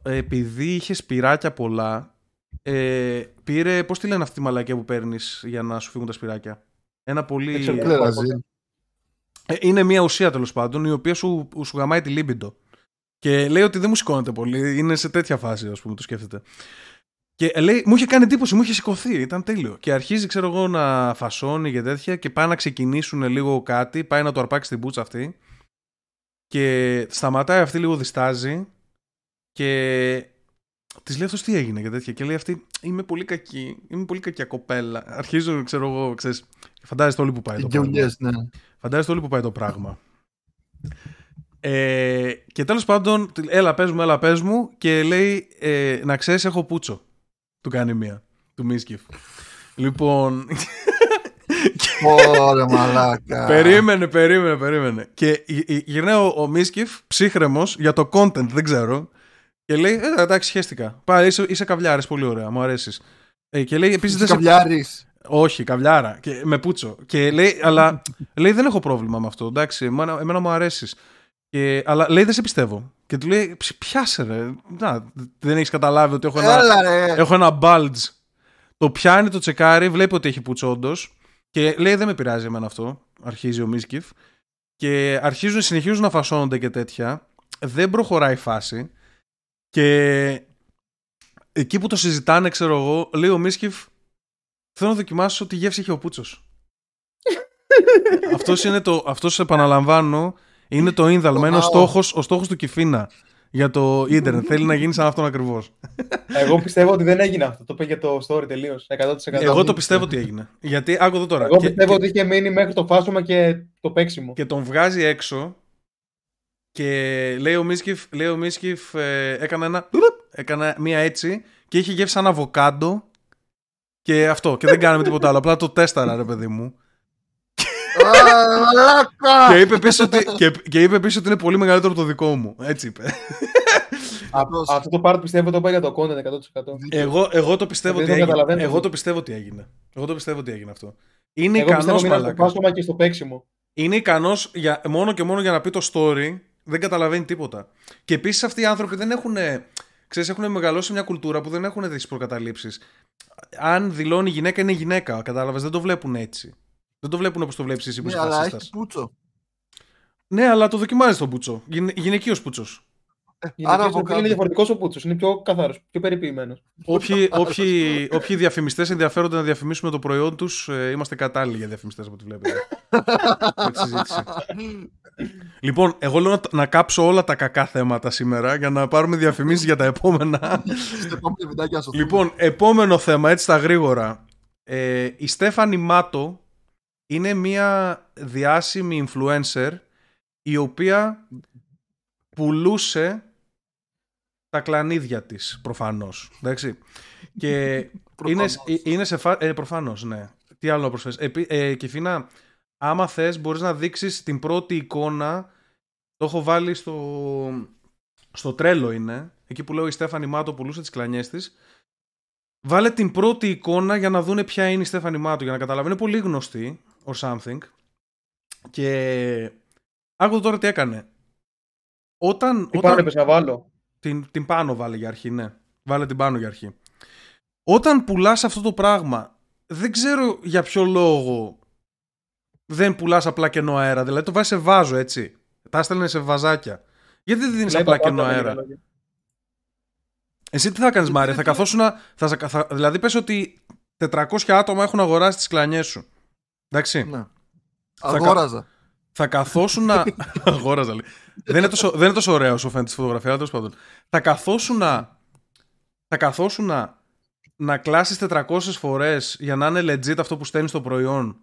ε, επειδή είχε σπυράκια πολλά, ε, πήρε. Πώς τη λένε αυτή τη μαλακία που παίρνεις για να σου φύγουν τα σπυράκια; Ένα πολύ. Ε, είναι μια ουσία τέλος πάντων η οποία σου, σου γαμάει τη λίμπιντο. Και λέει ότι δεν μου σηκώνεται πολύ. Είναι σε τέτοια φάση, ας πούμε, το σκέφτεται. Και λέει, μου είχε κάνει εντύπωση, μου είχε σηκωθεί, ήταν τέλειο. Και αρχίζει, ξέρω εγώ, να φασώνει και τέτοια και πάει να ξεκινήσουν λίγο κάτι, πάει να το αρπάξει την μπούτσα αυτή. Και σταματάει αυτή λίγο, διστάζει. Και της λέει αυτό τι έγινε και τέτοια. Και λέει αυτή, Είμαι πολύ κακή. Είμαι πολύ κακιά κοπέλα. Αρχίζω, ξέρω εγώ, ξέρεις, φαντάζεστε όλοι που πάει το πράγμα. Ναι. Φαντάζεστε όλοι που πάει το πράγμα. Ε, και τέλος πάντων, έλα πες μου, έλα πες μου και λέει ε, να ξέρεις έχω πούτσο. Του κάνει μία. Του Μίσκιφ. λοιπόν. Ωραία, μαλάκα. περίμενε, περίμενε, περίμενε. Και γυρνάει ο, ο Μίσκιφ ψύχρεμος για το content, δεν ξέρω. Και λέει, ε, εντάξει, χαίστηκα. Πάει, είσαι, είσαι καβλιάρης, πολύ ωραία, μου αρέσεις. Ε, και λέει, επίσης. Καβλιάρης. Όχι, καβλιάρα. Και, με πούτσο. Και λέει, αλλά λέει, δεν έχω πρόβλημα με αυτό. Εντάξει, εμένα, εμένα μου αρέσεις. Και, αλλά λέει δεν σε πιστεύω. Και του λέει πιάσε ρε. Να, δεν έχεις καταλάβει ότι έχω ένα, έχω ένα bulge. Το πιάνει, το τσεκάρει, βλέπει ότι έχει πούτσο όντως. Και λέει δεν με πειράζει εμένα αυτό. Αρχίζει ο Μίσκιφ. Και αρχίζουν, συνεχίζουν να φασώνονται και τέτοια. Δεν προχωράει η φάση. Και εκεί που το συζητάνε, ξέρω εγώ, λέει ο Μίσκιφ, θέλω να δοκιμάσω τι γεύση έχει ο Πούτσος. αυτός είναι το, αυτός επαναλαμβάνω, είναι το ίνδαλμα, είναι ο στόχος, ο στόχος του Κιφίνα για το ίντερνετ. Θέλει να γίνει σαν αυτόν ακριβώς. Εγώ πιστεύω ότι δεν έγινε αυτό. Το είπε για το story τελείως. 100%. Εγώ το πιστεύω ότι έγινε. Γιατί άκου εδώ τώρα. Εγώ πιστεύω ότι είχε μείνει μέχρι το φάσμα και το παίξιμο. Και τον βγάζει έξω και λέει ο Μίσκιφ, λέει ο Μίσκιφ ε, έκανε ένα. Έκανε μία έτσι και είχε γεύσει σαν αβοκάντο. Και αυτό. Και δεν κάναμε τίποτα άλλο. Απλά το τέσταρα, ρε παιδί μου. και, είπε πίσω ότι, και, και είπε πίσω ότι είναι πολύ μεγαλύτερο από το δικό μου. Έτσι είπε. Αυτό το part πιστεύω το πάει για το content 100%. Εγώ, εγώ, το πιστεύω ότι έγινε. εγώ το πιστεύω ότι έγινε. Εγώ το πιστεύω ότι έγινε αυτό. Είναι ικανός μαλακά. και στο παίξιμο. Είναι ικανός μόνο και μόνο για να πει το story δεν καταλαβαίνει τίποτα. Και επίσης αυτοί οι άνθρωποι δεν έχουν. Ξέρεις, έχουν μεγαλώσει μια κουλτούρα που δεν έχουν τι προκαταλήψεις. Αν δηλώνει γυναίκα, είναι γυναίκα. Κατάλαβες, δεν το βλέπουν έτσι. Δεν το βλέπουν όπως το βλέπεις εσύ που ναι, αλλά έχει πούτσο. Ναι, αλλά το δοκιμάζει τον πούτσο. Γυναικείος πούτσο. Άρα είναι διαφορετικός ο Πούτσο. Είναι πιο καθαρός, πιο περιποιημένος. Όποιοι, όποιοι, όποιοι διαφημιστές ενδιαφέρονται να διαφημίσουμε το προϊόν τους, ε, είμαστε κατάλληλοι για διαφημιστές από ό,τι βλέπετε. λοιπόν, εγώ λέω να, να κάψω όλα τα κακά θέματα σήμερα για να πάρουμε διαφημίσεις για τα επόμενα. λοιπόν, επόμενο θέμα, έτσι στα γρήγορα. Ε, η Στέφανη Μάτο είναι μια διάσημη influencer η οποία πουλούσε τα κλανίδια της προφανώς εντάξει. και είναι, είναι σε φα... ε, προφανώς ναι τι άλλο να προσφέρεις ε, ε, και Φίνα άμα θες μπορείς να δείξεις την πρώτη εικόνα. Το έχω βάλει στο στο τρέλο είναι. Εκεί που λέω η Στέφανη Μάτο πουλούσε τις κλανιές της βάλε την πρώτη εικόνα για να δούνε ποια είναι η Στέφανη Μάτο για να καταλαβαίνει είναι πολύ γνωστή or something. Και άκου τώρα τι έκανε. Όταν, τι όταν... πάνω να βάλω. Την, την πάνω βάλε για αρχή, ναι. Βάλε την πάνω για αρχή. Όταν πουλάς αυτό το πράγμα, δεν ξέρω για ποιο λόγο δεν πουλάς απλά κενό αέρα. Δηλαδή το βάζεις σε βάζο, έτσι. Τα έστελνε σε βαζάκια. Γιατί δεν δίνεις απλά κενό αέρα; Εσύ τι θα κάνεις Μάρια, θα καθόσουν θα, θα, δηλαδή πες ότι 400 άτομα έχουν αγοράσει τις κλανιές σου. Εντάξει. Ναι. Αγόραζα. Θα καθόσουν να. Αγόραζα λέει. δεν, είναι τόσο, δεν είναι τόσο ωραίο όσο φαίνεται στη φωτογραφία, αλλά τέλος πάντων. Θα καθόσουν να. Θα καθόσουν να, να κλάσεις 400 φορές για να είναι legit αυτό που στέλνεις στο προϊόν.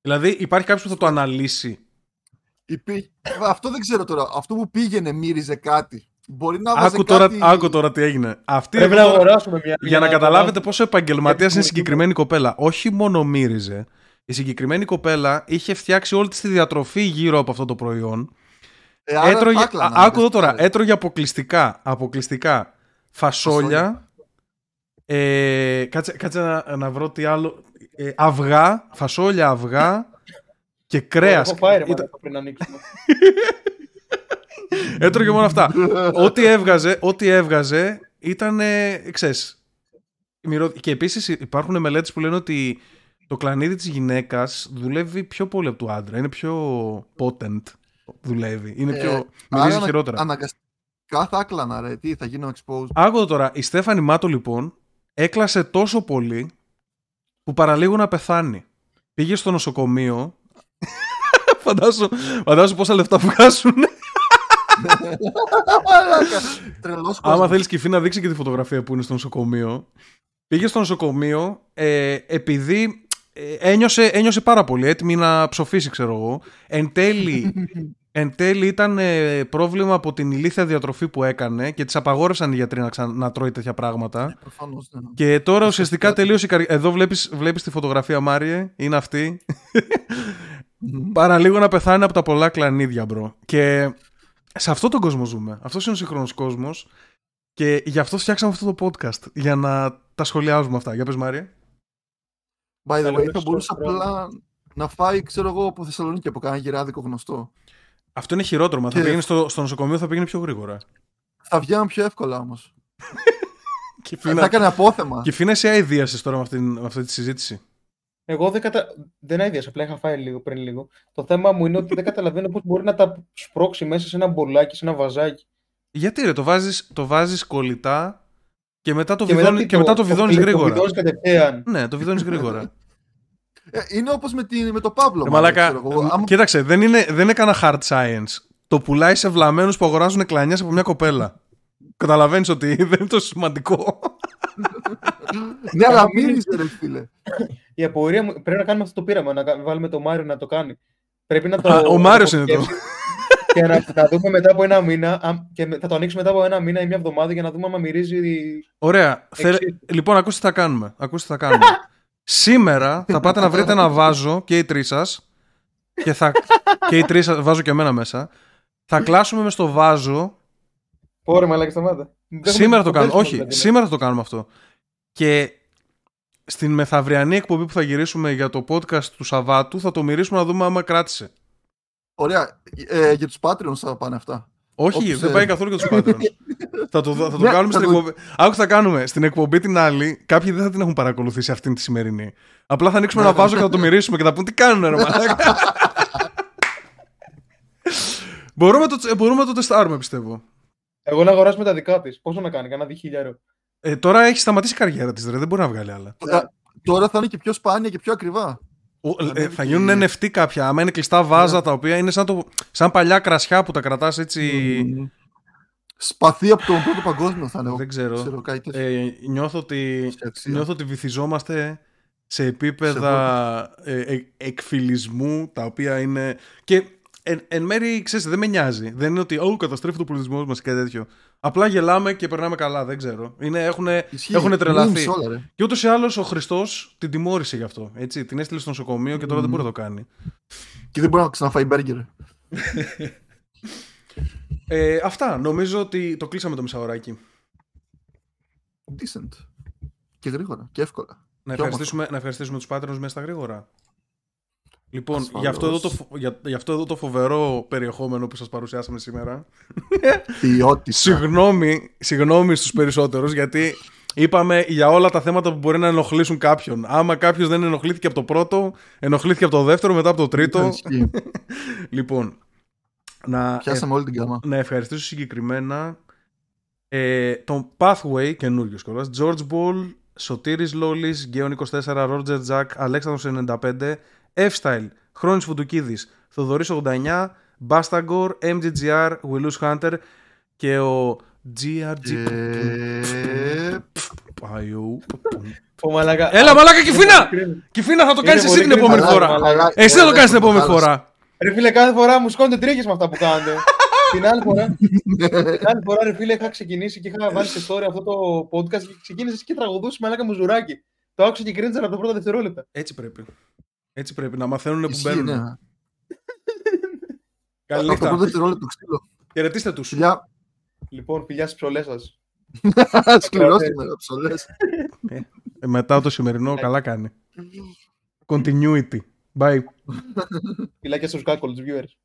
Δηλαδή υπάρχει κάποιος που θα το αναλύσει. Αυτό δεν ξέρω τώρα. Αυτό που πήγαινε μύριζε κάτι. Μπορεί να άκου, τώρα, κάτι... άκου τώρα τι έγινε. Αυτή Πρέπει να αγοράσουμε μια. Για να καταλάβετε πόσο επαγγελματίας είναι η συγκεκριμένη κοπέλα. Όχι μόνο μύριζε. Η συγκεκριμένη κοπέλα είχε φτιάξει όλη της διατροφή γύρω από αυτό το προϊόν. Ε, έτρωγε, άκου εδώ τώρα, έτρωγε αποκλειστικά, αποκλειστικά φασόλια. Ε, κάτσε, κάτσε να, να βρω τι άλλο. Ε, αυγά, φασόλια αυγά και κρέας. Έχω φάει Ήταν... πριν ανοίξουμε. Έτρωγε μόνο αυτά. ό,τι έβγαζε, ό,τι έβγαζε ήταν, ξέρεις, και επίσης υπάρχουν μελέτες που λένε ότι το κλανίδι της γυναίκας δουλεύει πιο πολύ από του άντρα. Είναι πιο potent δουλεύει. Είναι πιο... Ε, μυρίζει χειρότερα. Αναγκαστικά θα άκλανα ρε. Τι θα γίνω exposed. Άκου τώρα. Η Στέφανη Μάτο λοιπόν έκλασε τόσο πολύ που παραλίγο να πεθάνει. Πήγε στο νοσοκομείο. φαντάσου, φαντάσου πόσα λεφτά βγάζουν. Άμα θέλεις κυφή να δείξει και τη φωτογραφία που είναι στο νοσοκομείο. Πήγε στο νοσοκομείο ε, επειδή ε, ένιωσε, ένιωσε πάρα πολύ έτοιμη να ψοφήσει, ξέρω εγώ. Εν τέλει, εν τέλει ήταν ε, πρόβλημα από την ηλίθια διατροφή που έκανε και τη απαγόρευσαν οι γιατροί να, να τρώει τέτοια πράγματα. Ε, ναι. Και τώρα ουσιαστικά τελείωσε η καριέρα. Εδώ βλέπεις, βλέπεις τη φωτογραφία, Μάριε. Είναι αυτή. Παραλίγο να πεθάνει από τα πολλά κλανίδια, bro. Και σε αυτόν τον κόσμο ζούμε. Αυτός είναι ο σύγχρονος κόσμος. Και γι' αυτό φτιάξαμε αυτό το podcast. Για να τα σχολιάζουμε αυτά. Για πες Μάρια. By the way, θα μπορούσε απλά να φάει, ξέρω εγώ, από Θεσσαλονίκη από κανένα γυράδικο γνωστό. Αυτό είναι χειρότερο. Και... Θα πήγαινε στο, στο νοσοκομείο, θα πήγαινε πιο γρήγορα. Θα βγαίνουν πιο εύκολα όμως. και φίνα... Θα έκανε απόθεμα. Και φίνα εσύ αειδίασε τώρα με αυτή, με αυτή τη συζήτηση. Εγώ δεν, κατα... δεν αειδίασα, απλά είχα φάει λίγο πριν λίγο. Το θέμα μου είναι ότι δεν καταλαβαίνω πώς μπορεί να τα σπρώξει μέσα σε ένα μπολάκι, σε ένα βαζάκι. Γιατί ρε, το βάζεις, το βάζεις κολλητά και μετά το, και βιδώνει, και μετά το βιδώνεις γρήγορα. Το κατευθείαν. Ναι, το βιδώνεις γρήγορα. Ε, είναι όπως με, με το Παύλο. Ε, μαλάκα, ε, κοίταξε, δεν είναι, δεν είναι κανένα hard science. Το πουλάει σε βλαμμένους που αγοράζουν κλανιές από μια κοπέλα. Καταλαβαίνεις ότι δεν είναι τόσο σημαντικό. ναι, αλλά μίλησε, ρε φίλε. Η απορία μου πρέπει να κάνουμε αυτό το πείραμα, να βάλουμε το Μάριο να το κάνει. Πρέπει να το. ο Μάριος είναι το και να τα δούμε μετά από ένα μήνα και θα το ανοίξουμε μετά από ένα μήνα ή μια εβδομάδα για να δούμε αν μυρίζει. Ωραία. Λοιπόν, ακούστε τι θα κάνουμε. Ακούστε τι θα κάνουμε. Σήμερα θα πάτε να βρείτε ένα βάζο και οι τρεις σας. Και, θα... και οι τρεις σα, βάζω και εμένα μέσα. Θα κλάσουμε μες στο βάζο. Ωραία, μαλάκι, σταμάτα. Σήμερα το κάνουμε. Όχι, σήμερα θα το κάνουμε αυτό. Και στην μεθαυριανή εκπομπή που θα γυρίσουμε για το podcast του Σαββάτου θα το μυρίσουμε να δούμε άμα κράτησε. Ωραία. Ε, για τους Patreons θα πάνε αυτά. Όχι, δεν πάει καθόλου για τους Patreons. θα το, θα το ναι, κάνουμε στην εκπομπή. Άκου θα κάνουμε. Στην εκπομπή την άλλη, κάποιοι δεν θα την έχουν παρακολουθήσει αυτήν τη σημερινή. Απλά θα ανοίξουμε ένα βάζο και θα το μυρίσουμε και θα πούν τι κάνουν, ρε μπορούμε, το, μπορούμε να το τεστάρουμε, πιστεύω. Εγώ να αγοράσουμε τα δικά της. Πόσο να κάνει, κανένα διχίλιαρο. Ε, τώρα έχει σταματήσει η καριέρα της, δεν μπορεί να βγάλει άλλα. Τώρα θα είναι και πιο σπάνια και πιο ακριβά. Ε, θα γίνουν NFT κάποια. Άμα είναι κλειστά βάζα ναι. τα οποία είναι σαν, το, σαν παλιά κρασιά που τα κρατάς έτσι. Σπαθί από τον πρώτο παγκόσμιο θα είναι. Δεν ξέρω. ε, νιώθω, ότι, νιώθω ότι βυθιζόμαστε σε επίπεδα ε, ε, εκφυλισμού τα οποία είναι. Και εν, εν μέρει, ξέρεις, δεν με νοιάζει. Δεν είναι ότι oh, καταστρέφει το πολιτισμό μας και τέτοιο. Απλά γελάμε και περνάμε καλά, δεν ξέρω. Είναι, έχουν, τρελαθεί. και ούτως ή άλλως ο Χριστός την τιμώρησε γι' αυτό. Έτσι, την έστειλε στο νοσοκομείο και τώρα δεν μπορεί να το κάνει. Και δεν μπορεί να ξαναφάει μπέργκερ. ε, αυτά. Νομίζω ότι το κλείσαμε το μισάωράκι. Decent. Και γρήγορα και εύκολα. Να ευχαριστήσουμε, να ευχαριστήσουμε τους πάτρους μέσα στα γρήγορα. Λοιπόν, για αυτό, εδώ το, για, για αυτό εδώ το φοβερό περιεχόμενο που σας παρουσιάσαμε σήμερα. Ποιότητα. συγγνώμη, συγγνώμη στους περισσότερους, γιατί είπαμε για όλα τα θέματα που μπορεί να ενοχλήσουν κάποιον. Άμα κάποιος δεν ενοχλήθηκε από το πρώτο, ενοχλήθηκε από το δεύτερο, μετά από το τρίτο. λοιπόν, να, Πιάσαμε όλη την κάμα. να ευχαριστήσω συγκεκριμένα ε, τον Pathway, καινούριο κιόλας, George Ball, Σωτήρης Λόλης, Γκέον 24, Roger Jack, Αλέξανδρος 95, F-Style, Χρόνης Φουντουκίδης, Θοδωρής 89, Bastagor, MGGR, Willus Hunter και ο GRG. Έλα, μαλάκα, Κυφίνα! Κυφίνα, θα το κάνεις εσύ την επόμενη φορά. Εσύ θα το κάνεις την επόμενη φορά. Ρε φίλε, κάθε φορά μου σκόνται τρίχες με αυτά που κάνετε. την άλλη φορά, την άλλη φορά, ρε φίλε, είχα ξεκινήσει και είχα βάλει σε story αυτό το podcast και ξεκίνησες και τραγουδούσες μαλάκα μου ζουράκι. Το άκουσα και κρίνησα από τα πρώτα δευτερόλεπτα. Έτσι πρέπει. Έτσι πρέπει να μαθαίνουν που μπαίνουν. Ναι. Καλή νύχτα. Από το δευτερόλεπτο ξύλο. Χαιρετίστε τους. Φιλιά. Λοιπόν, φιλιά στις ψωλές σας. Σκληρώσουμε ψωλές. Ε, μετά το σημερινό, καλά κάνει. Continuity. Bye. Φιλάκια στους κάκολους viewers.